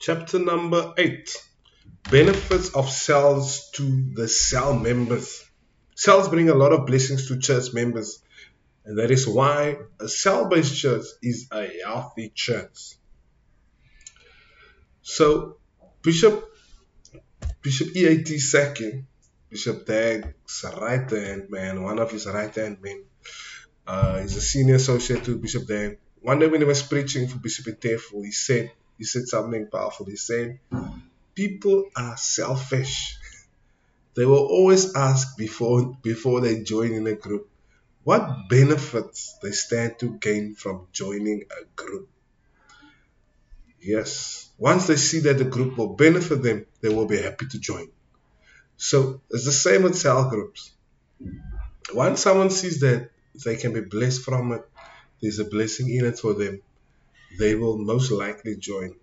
Chapter number 8 Benefits of cells to the cell members. Cells bring a lot of blessings to church members, and that is why a cell based church is a healthy church. So, Bishop Bishop E.A.T. Sackey, Bishop Dag's right hand man, one of his right hand men, uh, he's a senior associate to Bishop Dag. One day when he was preaching for Bishop Tefu, he said, he said something powerful. He said, people are selfish. They will always ask before before they join in a group what benefits they stand to gain from joining a group. Yes, once they see that the group will benefit them, they will be happy to join. So it's the same with cell groups. Once someone sees that they can be blessed from it, there's a blessing in it for them, they will most likely join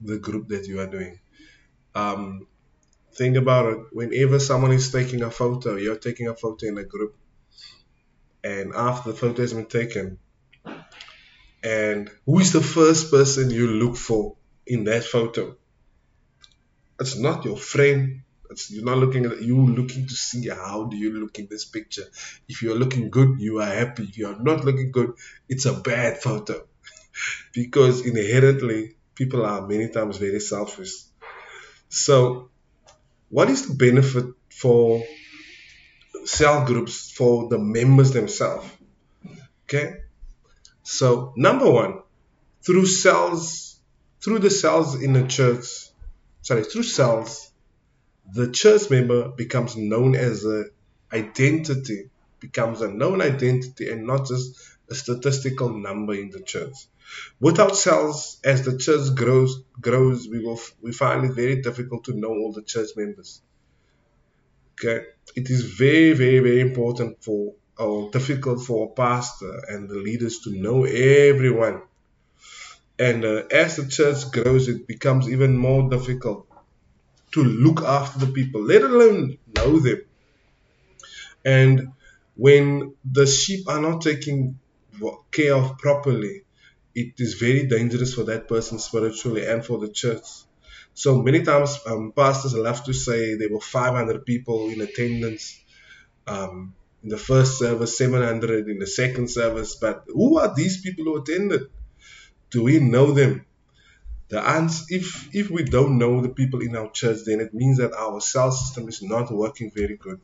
the group that you are doing. Um, think about it. Whenever someone is taking a photo, you're taking a photo in a group, and after the photo has been taken, and who is the first person you look for in that photo? It's not your friend. It's, you're not looking at you looking to see how do you look in this picture. If you're looking good, you are happy. If you're not looking good, it's a bad photo. Because inherently people are many times very selfish. So what is the benefit for cell groups for the members themselves? Okay. So number one, through cells, through the cells in the church, sorry, through cells, the church member becomes known as a identity, becomes a known identity and not just a statistical number in the church. Without cells, as the church grows, grows, we will we find it very difficult to know all the church members. Okay, it is very, very, very important for or difficult for a pastor and the leaders to know everyone. And uh, as the church grows, it becomes even more difficult to look after the people, let alone know them. And when the sheep are not taken care of properly, it is very dangerous for that person spiritually and for the church. So many times, um, pastors love to say there were 500 people in attendance. Um, in the first service, 700 in the second service. But who are these people who attended? Do we know them? The answer, if if we don't know the people in our church, then it means that our cell system is not working very good.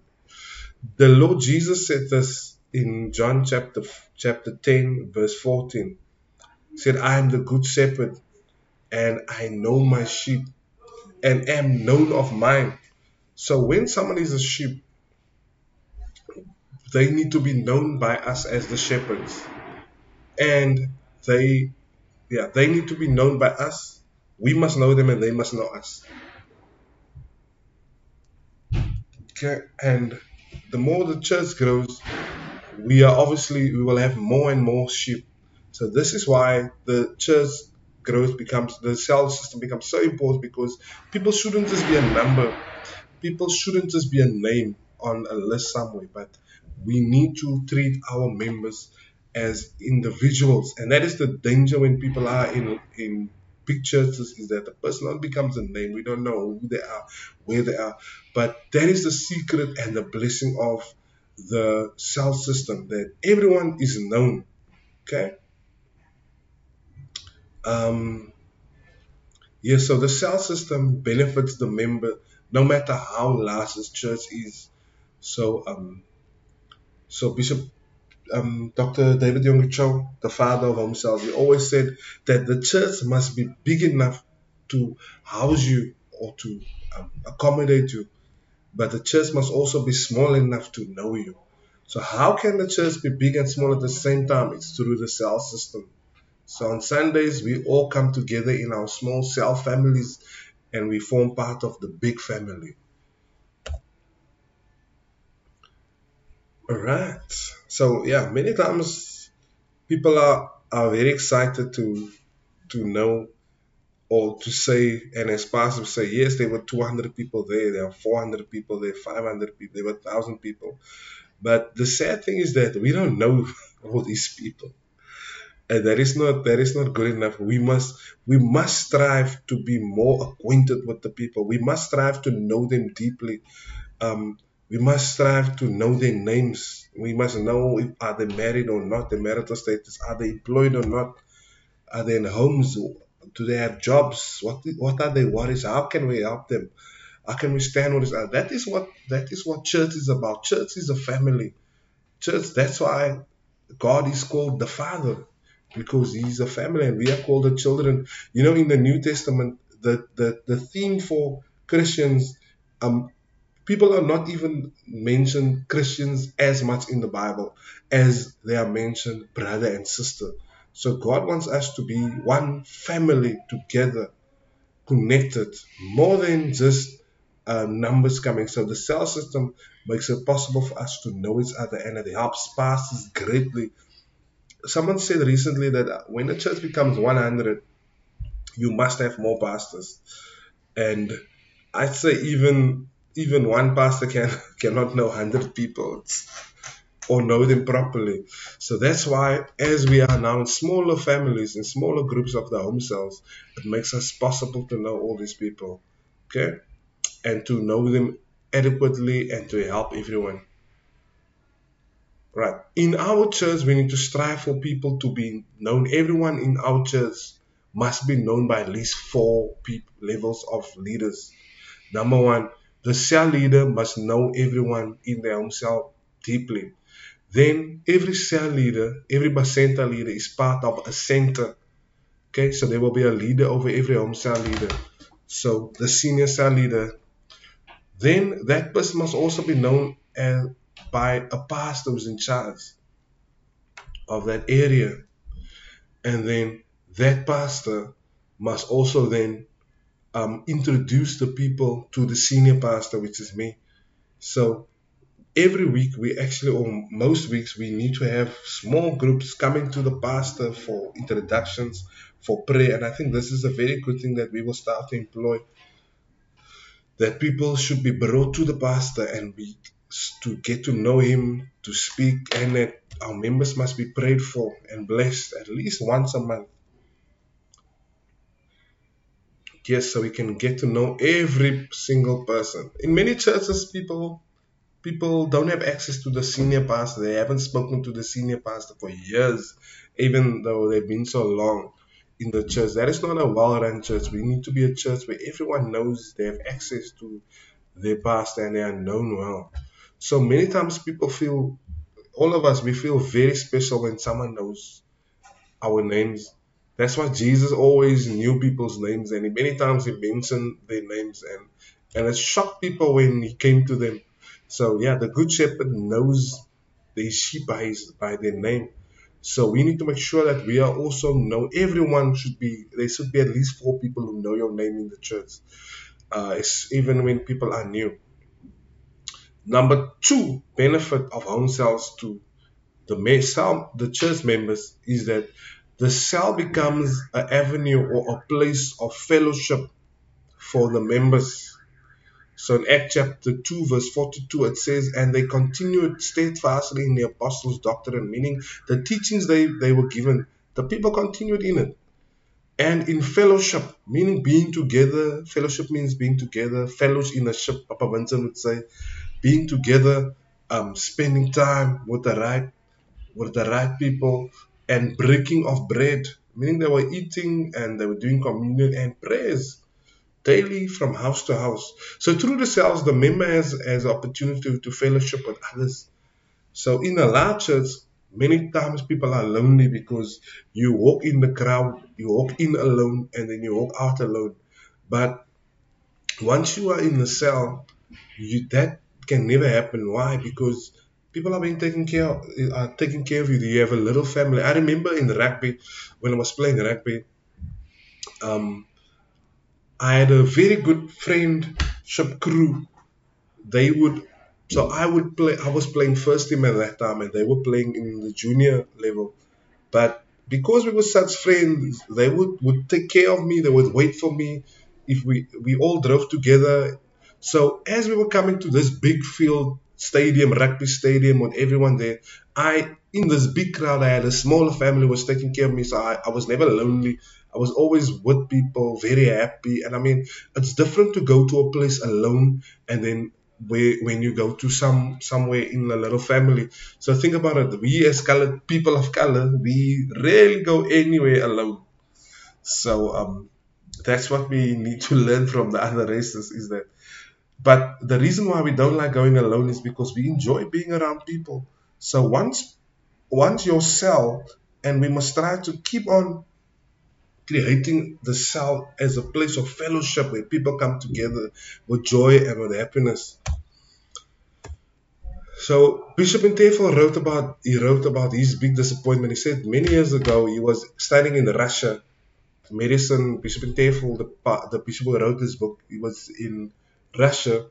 The Lord Jesus said this in John chapter chapter 10, verse 14. Said, I am the good shepherd, and I know my sheep, and am known of mine. So when someone is a sheep, they need to be known by us as the shepherds. And they yeah, they need to be known by us. We must know them and they must know us. Okay, and the more the church grows, we are obviously we will have more and more sheep. So this is why the church growth becomes the cell system becomes so important because people shouldn't just be a number. People shouldn't just be a name on a list somewhere, but we need to treat our members as individuals, and that is the danger when people are in in big churches is that the person becomes a name. We don't know who they are, where they are, but that is the secret and the blessing of the cell system that everyone is known. Okay. Um, yeah, so the cell system benefits the member no matter how large this church is. So um, so Bishop um, Dr. David Yonggi Cho, the father of home cells, he always said that the church must be big enough to house you or to um, accommodate you, but the church must also be small enough to know you. So how can the church be big and small at the same time? It's through the cell system. So on Sundays, we all come together in our small cell families and we form part of the big family. All right. So yeah, many times people are are very excited to to know or to say, and as pastors say, yes, there were 200 people there, there are 400 people there, 500 people, there were 1,000 people. But the sad thing is that we don't know all these people. And that is not that is not good enough. We must we must strive to be more acquainted with the people. We must strive to know them deeply. Um, we must strive to know their names. We must know if are they married or not, their marital status, are they employed or not, are they in homes, do they have jobs, what what are their worries, how can we help them, how can we stand with this? That is what that is what church is about. Church is a family. Church, that's why God is called the Father because He's a family and we are called the children. You know, in the New Testament, the the, the theme for Christians um people are not even mentioned Christians as much in the Bible as they are mentioned brother and sister. So God wants us to be one family together, connected, more than just uh, numbers coming. So the cell system makes it possible for us to know each other and it helps pastors greatly. Someone said recently that uh, when a church becomes 100, you must have more pastors. And I'd say even even one pastor can cannot know 100 people or know them properly. So that's why, as we are now in smaller families, in smaller groups of the home cells, it makes us possible to know all these people, okay, and to know them adequately and to help everyone. Right. In our church, we need to strive for people to be known. Everyone in our church must be known by at least four people, levels of leaders. Number one, the cell leader must know everyone in their own cell deeply. Then every cell leader, every bacenta leader is part of a center. Okay, so there will be a leader over every home cell leader. So the senior cell leader. Then that person must also be known as, by a pastor who's in charge of that area. And then that pastor must also then um, introduce the people to the senior pastor, which is me. So every week we actually, or most weeks, we need to have small groups coming to the pastor for introductions, for prayer. And I think this is a very good thing that we will start to employ. That people should be brought to the pastor and be to get to know him, to speak, and that our members must be prayed for and blessed at least once a month. Yes, so we can get to know every single person. In many churches, people people don't have access to the senior pastor. They haven't spoken to the senior pastor for years, even though they've been so long in the church. That is not a well-run church. We need to be a church where everyone knows they have access to their pastor and they are known well. So many times people feel, all of us, we feel very special when someone knows our names that's why Jesus always knew people's names, and many times he mentioned their names, and and it shocked people when he came to them. So yeah, the good shepherd knows the sheep by his, by their name. So we need to make sure that we are also know. Everyone should be. There should be at least four people who know your name in the church, uh, even when people are new. Number two benefit of home cells to the cell, the church members is that the cell becomes an avenue or a place of fellowship for the members. So in Acts chapter 2, verse 42, it says, And they continued steadfastly in the apostles' doctrine, meaning the teachings they, they were given, the people continued in it. And in fellowship, meaning being together, fellowship means being together, fellows in a ship, Papa Vincent would say, being together, um, spending time with the right with the right people, and breaking of bread, meaning they were eating and they were doing communion and prayers daily from house to house. So through the cells, the member has, has opportunity to, to fellowship with others. So in a large church, many times people are lonely because you walk in the crowd, you walk in alone, and then you walk out alone. But once you are in the cell, you, that can never happen. Why? Because people are being taken care of, are taking care of you. You have a little family. I remember in rugby, when I was playing rugby, um, I had a very good friendship crew. They would, so I would play. I was playing first team at that time, and they were playing in the junior level. But because we were such friends, they would would take care of me. They would wait for me. If we we all drove together. So as we were coming to this big field stadium, rugby stadium, with everyone there. I in this big crowd, I had a smaller family was taking care of me, so I, I was never lonely. I was always with people, very happy. And I mean, it's different to go to a place alone and then where when you go to some somewhere in a little family. So think about it. We as colored people of color, we rarely go anywhere alone. So um, that's what we need to learn from the other races is that. But the reason why we don't like going alone is because we enjoy being around people. So once once your cell, and we must try to keep on creating the cell as a place of fellowship where people come together with joy and with happiness. So Bishop Intefel wrote about he wrote about his big disappointment. He said many years ago he was studying in Russia. Medicine Bishop Intefel, the the bishop who wrote this book, he was in Russia,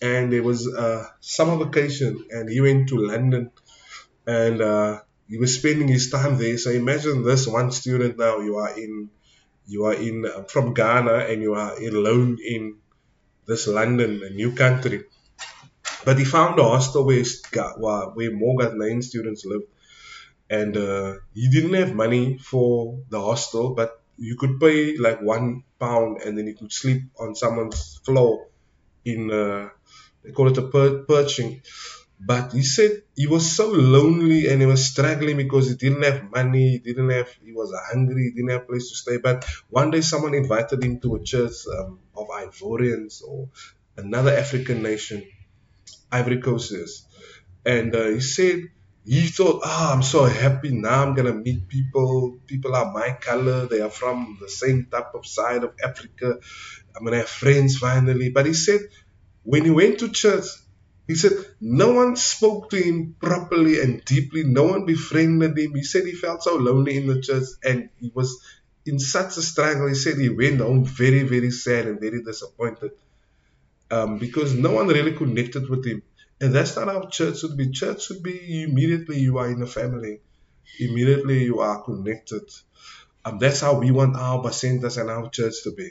and there was a summer vacation, and he went to London, and uh, he was spending his time there. So imagine this one student now you are in you are in uh, from Ghana and you are alone in this London, a new country. But he found a hostel where, where more Ghanaian students live. And uh, he didn't have money for the hostel, but you could pay like one pound and then you could sleep on someone's floor in, uh, they call it a per- perching. But he said he was so lonely and he was struggling because he didn't have money, he didn't have, he was hungry, he didn't have a place to stay. But one day someone invited him to a church um, of Ivorians or another African nation, Ivory Coast. And uh, he said he thought, ah, I'm so happy now. I'm gonna meet people. People are my color. They are from the same type of side of Africa. I'm gonna have friends finally. But he said when he went to church, he said no one spoke to him properly and deeply. No one befriended him. He said he felt so lonely in the church and he was in such a struggle. He said he went home very, very sad and very disappointed um, because no one really connected with him. And that's not how church should be. Church should be immediately you are in a family, immediately you are connected. Um, that's how we want our bacentas and our church to be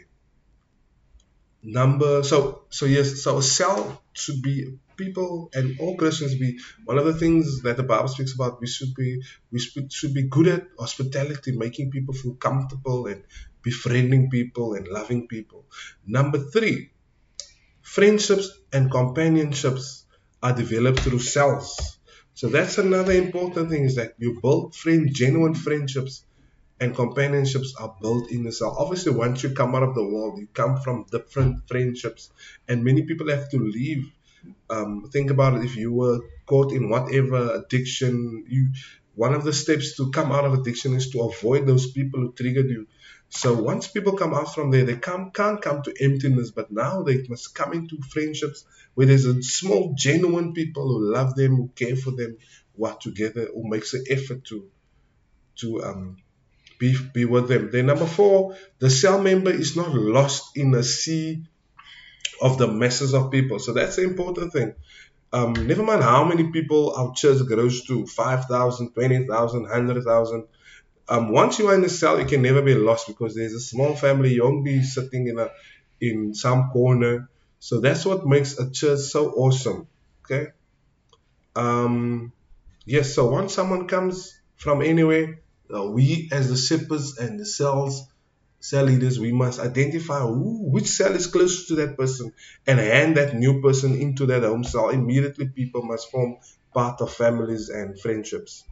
number so so yes so cell should be people and all Christians be one of the things that the Bible speaks about. We should be we should be good at hospitality, making people feel comfortable and befriending people and loving people. Number three, friendships and companionships are developed through cells. So that's another important thing is that you build friend genuine friendships and companionships are built in the cell. Obviously, once you come out of the world, you come from different friendships, and many people have to leave um, think about it if you were caught in whatever addiction you one of the steps to come out of addiction is to avoid those people who triggered you so once people come out from there they come, can't come to emptiness but now they must come into friendships where there's a small genuine people who love them who care for them who are together who makes an effort to to um be, be with them then number four the cell member is not lost in a sea of the masses of people. So that's the important thing. Um, never mind how many people our church grows to 5,000, 20,000, 100,000. Um, once you are in a cell, you can never be lost because there's a small family. You won't be sitting in a in some corner. So that's what makes a church so awesome. Okay. Um, yes. So once someone comes from anywhere, uh, we as the shippers and the cells cell leaders, we must identify who, which cell is closest to that person and hand that new person into that home cell. Immediately, people must form part of families and friendships.